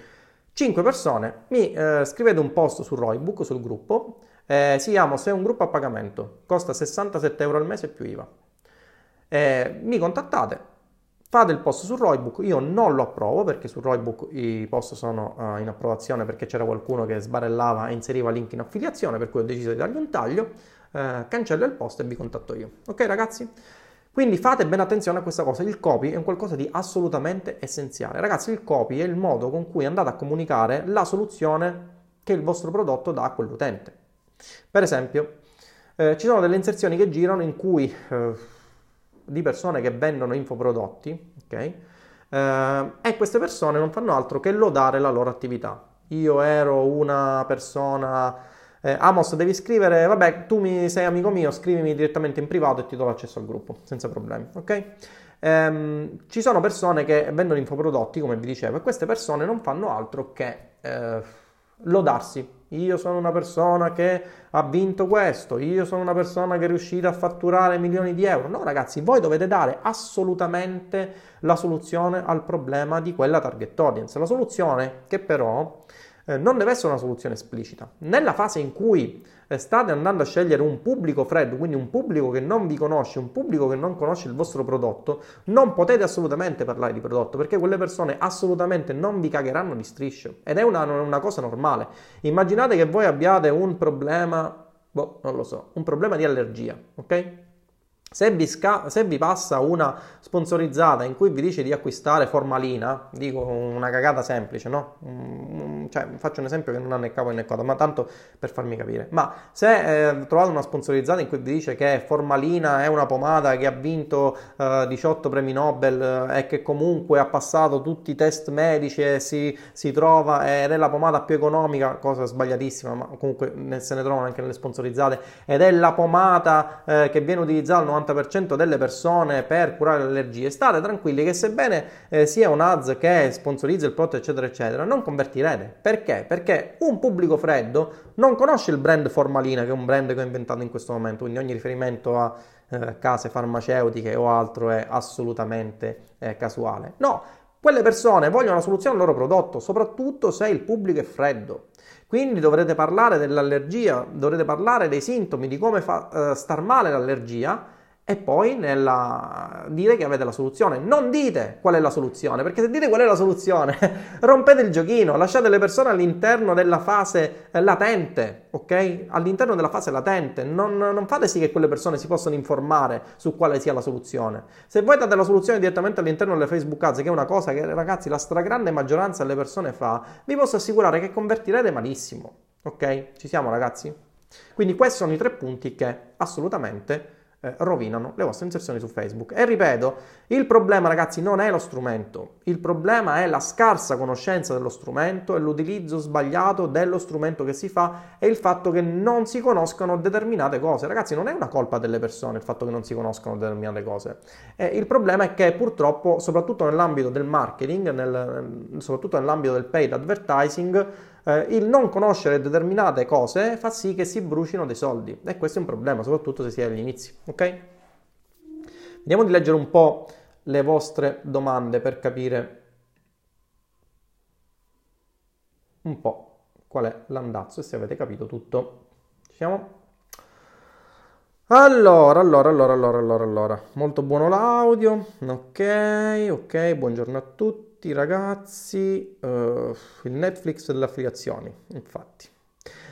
5 persone, mi eh, scrivete un post su Roybook, sul gruppo, eh, si chiama Se è un gruppo a pagamento, costa 67 euro al mese più IVA eh, mi contattate, fate il post su Roybook, io non lo approvo perché su Roybook i post sono uh, in approvazione perché c'era qualcuno che sbarellava e inseriva link in affiliazione, per cui ho deciso di dargli un taglio, eh, cancello il post e vi contatto io. Ok ragazzi? Quindi fate bene attenzione a questa cosa, il copy è qualcosa di assolutamente essenziale. Ragazzi, il copy è il modo con cui andate a comunicare la soluzione che il vostro prodotto dà a quell'utente. Per esempio, eh, ci sono delle inserzioni che girano in cui eh, di persone che vendono infoprodotti, ok? Eh, e queste persone non fanno altro che lodare la loro attività. Io ero una persona... Eh, Amos, devi scrivere, vabbè, tu mi sei amico mio, scrivimi direttamente in privato e ti do l'accesso al gruppo, senza problemi, ok? Ehm, ci sono persone che vendono infoprodotti, come vi dicevo, e queste persone non fanno altro che eh, lodarsi io sono una persona che ha vinto questo, io sono una persona che è riuscita a fatturare milioni di euro. No, ragazzi, voi dovete dare assolutamente la soluzione al problema di quella target audience. La soluzione che però eh, non deve essere una soluzione esplicita. Nella fase in cui eh, state andando a scegliere un pubblico freddo, quindi un pubblico che non vi conosce, un pubblico che non conosce il vostro prodotto, non potete assolutamente parlare di prodotto perché quelle persone assolutamente non vi cagheranno di striscio ed è una, una cosa normale. Immaginate che voi abbiate un problema, boh, non lo so, un problema di allergia, ok? Se vi, sca- se vi, passa una sponsorizzata in cui vi dice di acquistare formalina, dico una cagata semplice, no? Mm, cioè, faccio un esempio che non ha né capo né coda, ma tanto per farmi capire. Ma se eh, trovate una sponsorizzata in cui vi dice che formalina è una pomata che ha vinto eh, 18 premi Nobel eh, e che comunque ha passato tutti i test medici e si, si trova ed è la pomata più economica, cosa sbagliatissima, ma comunque se ne trovano anche nelle sponsorizzate, ed è la pomata eh, che viene utilizzata al 90 90% delle persone per curare le allergie, state tranquilli che sebbene eh, sia un ads che sponsorizza il prodotto eccetera eccetera, non convertirete. Perché? Perché un pubblico freddo non conosce il brand Formalina, che è un brand che ho inventato in questo momento, quindi ogni riferimento a eh, case farmaceutiche o altro è assolutamente eh, casuale. No, quelle persone vogliono una soluzione al loro prodotto, soprattutto se il pubblico è freddo. Quindi dovrete parlare dell'allergia, dovrete parlare dei sintomi, di come fa uh, star male l'allergia e poi nella... dire che avete la soluzione. Non dite qual è la soluzione, perché se dite qual è la soluzione, rompete il giochino, lasciate le persone all'interno della fase eh, latente, ok? All'interno della fase latente, non, non, fate sì che quelle persone si possano informare su quale sia la soluzione. Se voi date la soluzione direttamente all'interno delle Facebook Ads, che è una cosa che ragazzi la stragrande maggioranza delle persone fa, vi posso assicurare che convertirete malissimo, ok? Ci siamo ragazzi? Quindi questi sono i tre punti che assolutamente eh, rovinano le vostre inserzioni su Facebook. E ripeto, il problema ragazzi non è lo strumento, il problema è la scarsa conoscenza dello strumento e l'utilizzo sbagliato dello strumento che si fa e il fatto che non si conoscano determinate cose. Ragazzi, non è una colpa delle persone il fatto che non si conoscano determinate cose. Eh, il problema è che purtroppo, soprattutto nell'ambito del marketing, nel, soprattutto nell'ambito del paid advertising, eh, il non conoscere determinate cose fa sì che si brucino dei soldi e questo è un problema, soprattutto se si è agli inizi, ok? Vediamo di leggere un po' le vostre domande per capire un po' qual è l'andazzo e se avete capito tutto. Ci siamo? Allora, allora, allora, allora, allora, allora, molto buono l'audio, ok, ok, buongiorno a tutti tutti ragazzi uh, il Netflix delle affiliazioni, infatti.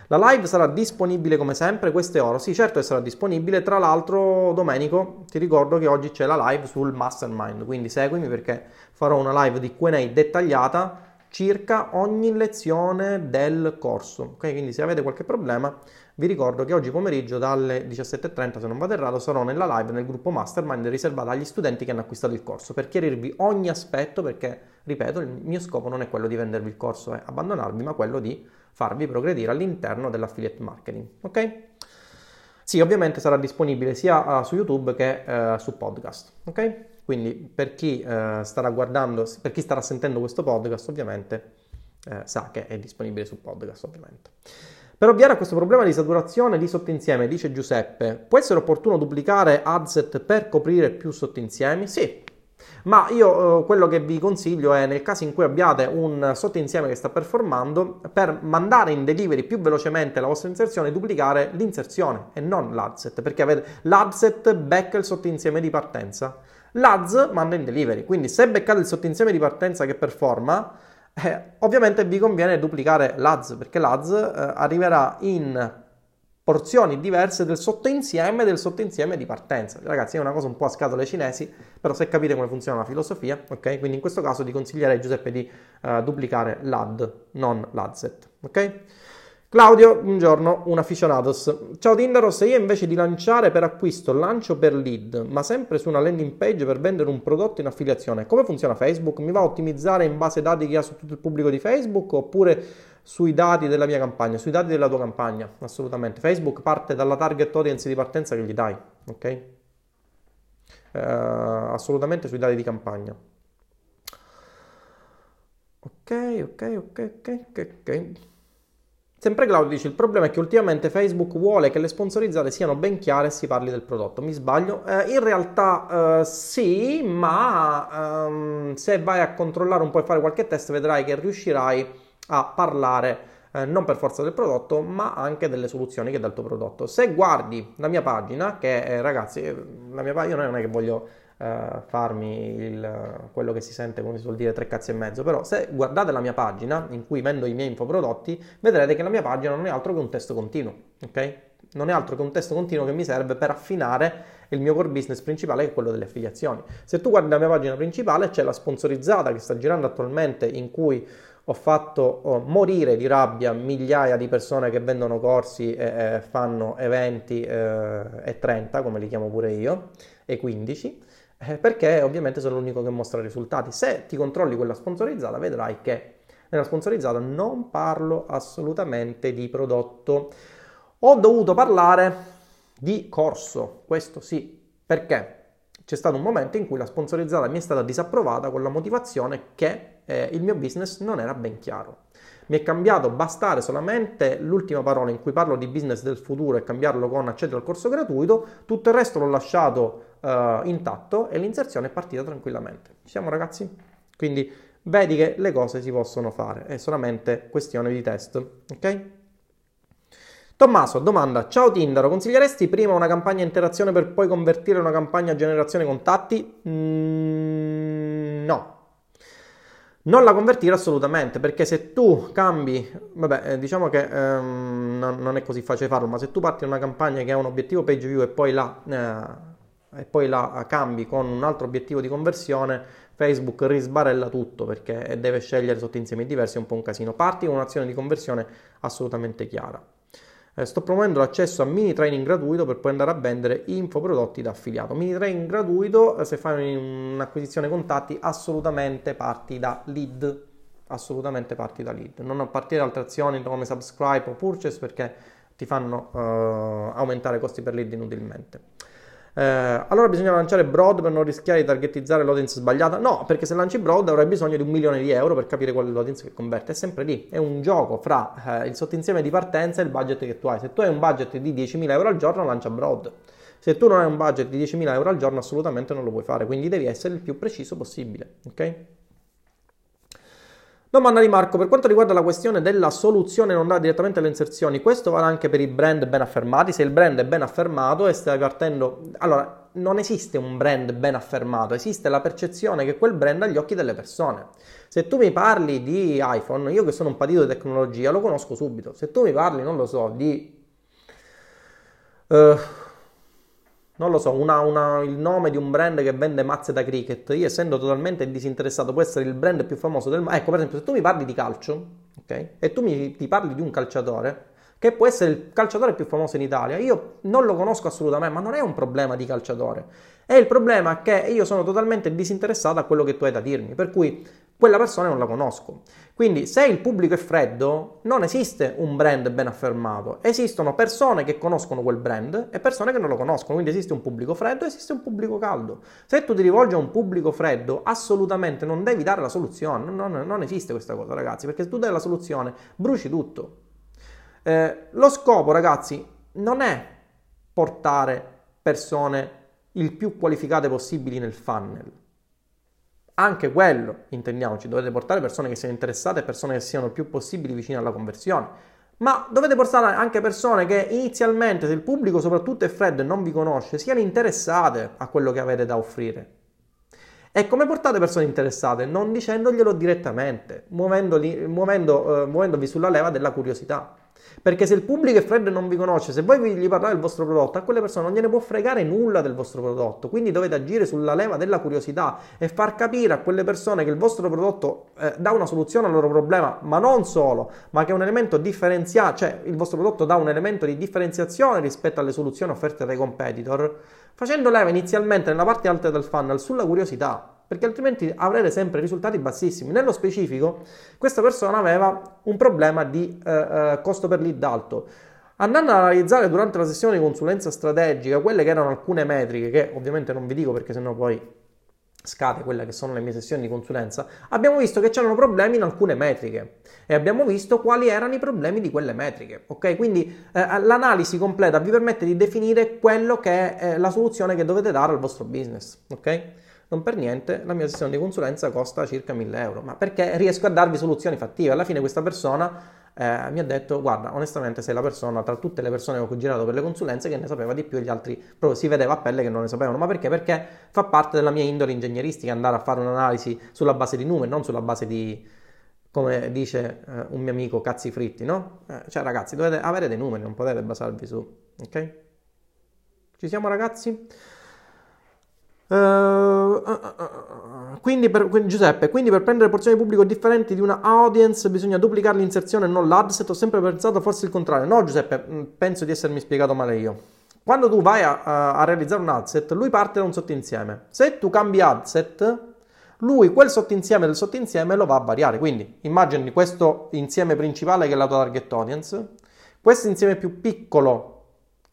La live sarà disponibile come sempre, queste ore. Sì, certo che sarà disponibile. Tra l'altro, Domenico, ti ricordo che oggi c'è la live sul Mastermind, quindi seguimi perché farò una live di Q&A dettagliata circa ogni lezione del corso. Ok, quindi se avete qualche problema vi ricordo che oggi pomeriggio dalle 17.30, se non vado errato, sarò nella live nel gruppo Mastermind riservata agli studenti che hanno acquistato il corso per chiarirvi ogni aspetto perché, ripeto, il mio scopo non è quello di vendervi il corso e abbandonarvi, ma quello di farvi progredire all'interno dell'affiliate marketing. Ok? Sì, ovviamente sarà disponibile sia uh, su YouTube che uh, su podcast, ok? Quindi per chi uh, starà guardando, per chi starà sentendo questo podcast, ovviamente sa che è disponibile su podcast, ovviamente. Per ovviare a questo problema di saturazione di sottoinsieme, dice Giuseppe, può essere opportuno duplicare adset per coprire più sottoinsiemi? Sì, ma io eh, quello che vi consiglio è nel caso in cui abbiate un sottoinsieme che sta performando, per mandare in delivery più velocemente la vostra inserzione, duplicare l'inserzione e non l'adset, perché avete l'adset becca il sottoinsieme di partenza, l'ads manda in delivery, quindi se beccate il sottoinsieme di partenza che performa, eh, ovviamente vi conviene duplicare l'ADS perché l'ADS eh, arriverà in porzioni diverse del sottoinsieme del sottoinsieme di partenza. Ragazzi, è una cosa un po' a scatole cinesi, però se capite come funziona la filosofia, ok? Quindi in questo caso ti consiglierei, Giuseppe, di uh, duplicare l'AD, non l'ADSET, ok? Claudio, buongiorno, un aficionados. Ciao Tindaro, se io invece di lanciare per acquisto lancio per lead, ma sempre su una landing page per vendere un prodotto in affiliazione, come funziona Facebook? Mi va a ottimizzare in base ai dati che ha su tutto il pubblico di Facebook oppure sui dati della mia campagna, sui dati della tua campagna? Assolutamente. Facebook parte dalla target audience di partenza che gli dai, ok? Uh, assolutamente sui dati di campagna. Ok, ok, ok, ok, ok. Sempre Claudio dice: Il problema è che ultimamente Facebook vuole che le sponsorizzate siano ben chiare e si parli del prodotto. Mi sbaglio? Eh, in realtà eh, sì, ma ehm, se vai a controllare un po' e fare qualche test, vedrai che riuscirai a parlare eh, non per forza del prodotto, ma anche delle soluzioni che dà il tuo prodotto. Se guardi la mia pagina, che eh, ragazzi, la mia pagina non è che voglio uh, farmi il, quello che si sente, come si suol dire, tre cazzi e mezzo, però se guardate la mia pagina in cui vendo i miei infoprodotti, vedrete che la mia pagina non è altro che un testo continuo, ok? Non è altro che un testo continuo che mi serve per affinare il mio core business principale che è quello delle affiliazioni. Se tu guardi la mia pagina principale c'è la sponsorizzata che sta girando attualmente in cui ho fatto oh, morire di rabbia migliaia di persone che vendono corsi e, e fanno eventi eh, e 30 come li chiamo pure io e 15 eh, perché ovviamente sono l'unico che mostra risultati. Se ti controlli quella sponsorizzata, vedrai che nella sponsorizzata non parlo assolutamente di prodotto. Ho dovuto parlare di corso, questo sì, perché c'è stato un momento in cui la sponsorizzata mi è stata disapprovata con la motivazione che eh, il mio business non era ben chiaro. Mi è cambiato bastare solamente l'ultima parola in cui parlo di business del futuro e cambiarlo con accedere al corso gratuito, tutto il resto l'ho lasciato uh, intatto e l'inserzione è partita tranquillamente. Ci siamo ragazzi? Quindi vedi che le cose si possono fare, è solamente questione di test, ok? Tommaso domanda: Ciao Tindaro, consiglieresti prima una campagna interazione per poi convertire una campagna generazione contatti? Mm, no. Non la convertire assolutamente, perché se tu cambi, vabbè, eh, diciamo che ehm, non, non, è così facile farlo, ma se tu parti da una campagna che ha un obiettivo page view e poi la eh, e poi la cambi con un altro obiettivo di conversione, Facebook risbarella tutto perché deve scegliere sotto insiemi diversi, è un po' un casino. Parti con un'azione di conversione assolutamente chiara. Eh, sto promuovendo l'accesso a mini training gratuito per poi andare a vendere infoprodotti da affiliato. Mini training gratuito, eh, se fai un'acquisizione contatti, assolutamente parti da lead. Assolutamente parti da lead. Non partire da altre azioni come subscribe o purchase perché ti fanno uh, aumentare i costi per lead inutilmente. Eh, allora bisogna lanciare broad per non rischiare di targetizzare l'audience sbagliata? No, perché se lanci broad avrai bisogno di un milione di euro per capire qual è l'audience che converte. È sempre lì, è un gioco fra eh, il sottoinsieme di partenza e il budget che tu hai. Se tu hai un budget di 10.000 euro al giorno, lancia broad. Se tu non hai un budget di 10.000 euro al giorno, assolutamente non lo puoi fare. Quindi devi essere il più preciso possibile. Ok? Domanda di Marco, per quanto riguarda la questione della soluzione non data direttamente alle inserzioni, questo vale anche per i brand ben affermati, se il brand è ben affermato e stai partendo... Allora, non esiste un brand ben affermato, esiste la percezione che quel brand ha agli occhi delle persone. Se tu mi parli di iPhone, io che sono un patito di tecnologia, lo conosco subito. Se tu mi parli, non lo so, di... Uh, non lo so, una, una, il nome di un brand che vende mazze da cricket, io essendo totalmente disinteressato, può essere il brand più famoso del mondo. Ecco, per esempio, se tu mi parli di calcio, ok? E tu mi ti parli di un calciatore, che può essere il calciatore più famoso in Italia, io non lo conosco assolutamente, ma non è un problema di calciatore. È il problema che io sono totalmente disinteressato a quello che tu hai da dirmi. Per cui quella persona non la conosco. Quindi se il pubblico è freddo, non esiste un brand ben affermato, esistono persone che conoscono quel brand e persone che non lo conoscono, quindi esiste un pubblico freddo e esiste un pubblico caldo. Se tu ti rivolgi a un pubblico freddo, assolutamente non devi dare la soluzione, non, non esiste questa cosa ragazzi, perché se tu dai la soluzione bruci tutto. Eh, lo scopo ragazzi non è portare persone il più qualificate possibili nel funnel anche quello, intendiamoci, dovete portare persone che siano interessate persone che siano il più possibile vicine alla conversione. Ma dovete portare anche persone che inizialmente, se il pubblico soprattutto è freddo e non vi conosce, siano interessate a quello che avete da offrire. E come portate persone interessate? Non dicendoglielo direttamente, muovendo, eh, muovendovi sulla leva della curiosità. Perché se il pubblico è freddo e non vi conosce, se voi gli parlate del vostro prodotto, a quelle persone non gliene può fregare nulla del vostro prodotto. Quindi dovete agire sulla leva della curiosità e far capire a quelle persone che il vostro prodotto eh, dà una soluzione al loro problema, ma non solo, ma che è un elemento differenziato, cioè il vostro prodotto dà un elemento di differenziazione rispetto alle soluzioni offerte dai competitor, facendo leva inizialmente nella parte alta del funnel sulla curiosità perché altrimenti avrete sempre risultati bassissimi. Nello specifico, questa persona aveva un problema di eh, eh, costo per lead alto. Andando ad analizzare durante la sessione di consulenza strategica quelle che erano alcune metriche, che ovviamente non vi dico perché sennò poi scade quelle che sono le mie sessioni di consulenza, abbiamo visto che c'erano problemi in alcune metriche e abbiamo visto quali erano i problemi di quelle metriche. Ok? Quindi eh, l'analisi completa vi permette di definire quello che è eh, la soluzione che dovete dare al vostro business. Ok? Non per niente la mia sessione di consulenza costa circa 1000 euro, ma perché riesco a darvi soluzioni fattive. Alla fine questa persona eh, mi ha detto, guarda, onestamente sei la persona tra tutte le persone che ho girato per le consulenze che ne sapeva di più e gli altri proprio si vedeva a pelle che non ne sapevano. Ma perché? Perché fa parte della mia indole ingegneristica andare a fare un'analisi sulla base di numeri, non sulla base di, come dice eh, un mio amico, cazzi fritti, no? Eh, cioè ragazzi, dovete avere dei numeri, non potete basarvi su, ok? Ci siamo ragazzi? Uh, quindi per, Giuseppe, quindi per prendere porzioni di pubblico differenti di una audience bisogna duplicare l'inserzione e non l'adset. Ho sempre pensato forse il contrario. No, Giuseppe, mm, penso di essermi spiegato male io. Quando tu vai a, a realizzare un adset, lui parte da un sottoinsieme. Se tu cambi adset, lui quel sottoinsieme del sottoinsieme lo va a variare. Quindi immagini questo insieme principale che è la tua target audience, questo insieme più piccolo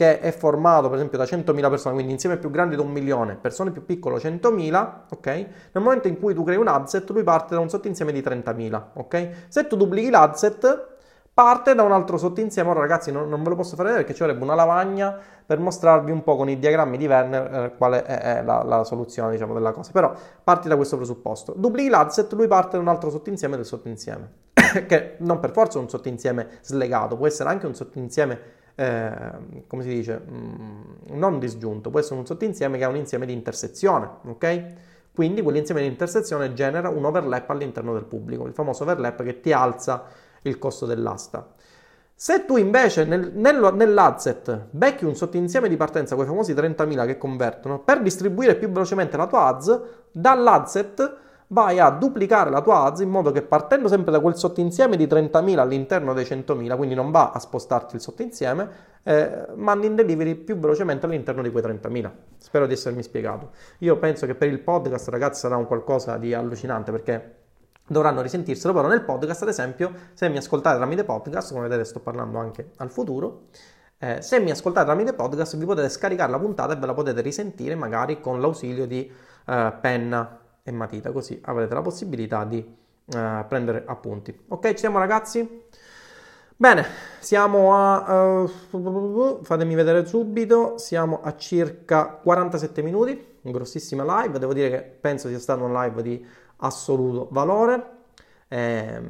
che è formato per esempio da 100.000 persone, quindi insieme più grandi da un milione, persone più piccole 100.000, ok? Nel momento in cui tu crei un adset, lui parte da un sottoinsieme di 30.000, ok? Se tu duplichi l'adset, parte da un altro sottoinsieme. Ora ragazzi non, non, ve lo posso fare vedere perché ci vorrebbe una lavagna per mostrarvi un po' con i diagrammi di Werner eh, quale è, è la, la, soluzione diciamo, della cosa. Però parti da questo presupposto. Duplichi l'adset, lui parte da un altro sottoinsieme del sottoinsieme. che non per forza è un sottoinsieme slegato, può essere anche un sottoinsieme eh, come si dice, mm, non disgiunto, può essere un sottoinsieme che ha un insieme di intersezione, ok? Quindi quell'insieme di intersezione genera un overlap all'interno del pubblico, il famoso overlap che ti alza il costo dell'asta. Se tu invece nel, nel, nell'adset becchi un sottoinsieme di partenza, quei famosi 30.000 che convertono, per distribuire più velocemente la tua ads, dall'adset vai a duplicare la tua ads in modo che partendo sempre da quel sottoinsieme di 30.000 all'interno dei 100.000, quindi non va a spostarti il sottoinsieme, eh, mandi in delivery più velocemente all'interno di quei 30.000. Spero di essermi spiegato. Io penso che per il podcast, ragazzi, sarà un qualcosa di allucinante perché dovranno risentirselo, però nel podcast, ad esempio, se mi ascoltate tramite podcast, come vedete sto parlando anche al futuro, eh, se mi ascoltate tramite podcast vi potete scaricare la puntata e ve la potete risentire magari con l'ausilio di eh, penna e matita, così avrete la possibilità di uh, prendere appunti. Ok, ci siamo ragazzi? Bene, siamo a... Uh, fatemi vedere subito, siamo a circa 47 minuti, grossissima live, devo dire che penso sia stata una live di assoluto valore, eh,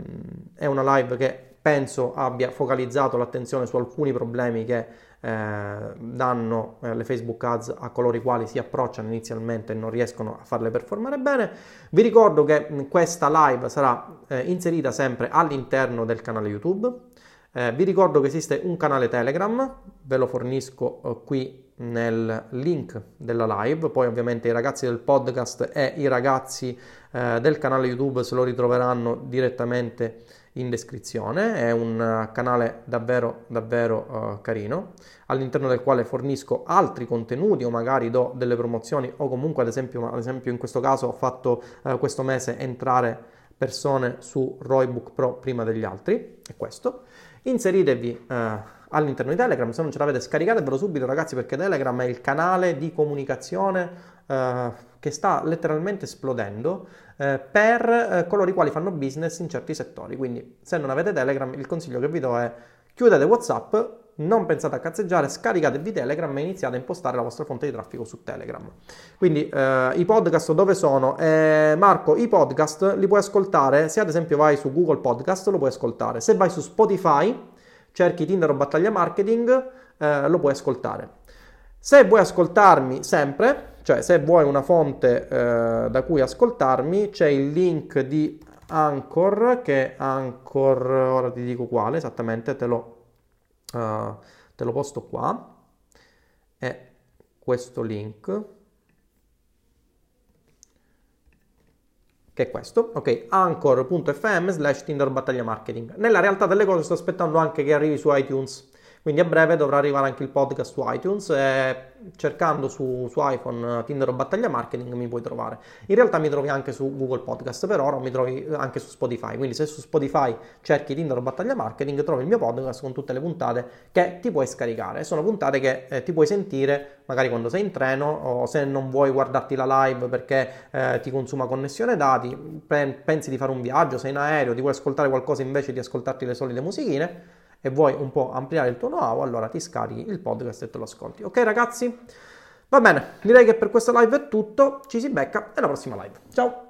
è una live che penso abbia focalizzato l'attenzione su alcuni problemi che eh, danno eh, le Facebook Ads a coloro i quali si approcciano inizialmente e non riescono a farle performare bene. Vi ricordo che mm, questa live sarà eh, inserita sempre all'interno del canale YouTube. Eh, vi ricordo che esiste un canale Telegram, ve lo fornisco eh, qui nel link della live, poi ovviamente i ragazzi del podcast e i ragazzi eh, del canale YouTube se lo ritroveranno direttamente in descrizione, è un eh, canale davvero davvero uh, carino all'interno del quale fornisco altri contenuti o magari do delle promozioni o comunque ad esempio, ad esempio in questo caso ho fatto uh, questo mese entrare persone su Roybook Pro prima degli altri, è questo. Inseritevi eh, all'interno di Telegram, se non ce l'avete scaricatevelo subito ragazzi perché Telegram è il canale di comunicazione eh, che sta letteralmente esplodendo eh, per eh, coloro i quali fanno business in certi settori. Quindi se non avete Telegram il consiglio che vi do è chiudete WhatsApp, non pensate a cazzeggiare, scaricatevi Telegram e iniziate a impostare la vostra fonte di traffico su Telegram. Quindi eh, i podcast dove sono? Eh, Marco, i podcast li puoi ascoltare, se ad esempio vai su Google Podcast lo puoi ascoltare, se vai su Spotify, cerchi Tinder o Battaglia Marketing, eh, lo puoi ascoltare. Se vuoi ascoltarmi sempre, cioè se vuoi una fonte eh, da cui ascoltarmi, c'è il link di Anchor, che Anchor, ora ti dico quale esattamente, te lo uh, te lo posto qua, è questo link, che è questo, ok, anchor.fm slash Tinder Battaglia Marketing. Nella realtà delle cose sto aspettando anche che arrivi su iTunes quindi a breve dovrà arrivare anche il podcast su iTunes e cercando su, su iPhone eh, Tinder o Battaglia Marketing mi puoi trovare. In realtà mi trovi anche su Google Podcast, per ora mi trovi anche su Spotify. Quindi se su Spotify cerchi Tinder o Battaglia Marketing trovi il mio podcast con tutte le puntate che ti puoi scaricare. Sono puntate che eh, ti puoi sentire magari quando sei in treno o se non vuoi guardarti la live perché eh, ti consuma connessione dati, pensi di fare un viaggio, sei in aereo, ti vuoi ascoltare qualcosa invece di ascoltarti le solite musichine e vuoi un po' ampliare il tuo know-how, allora ti scarichi il podcast e te lo ascolti. Ok ragazzi? Va bene, direi che per questa live è tutto, ci si becca alla prossima live. Ciao!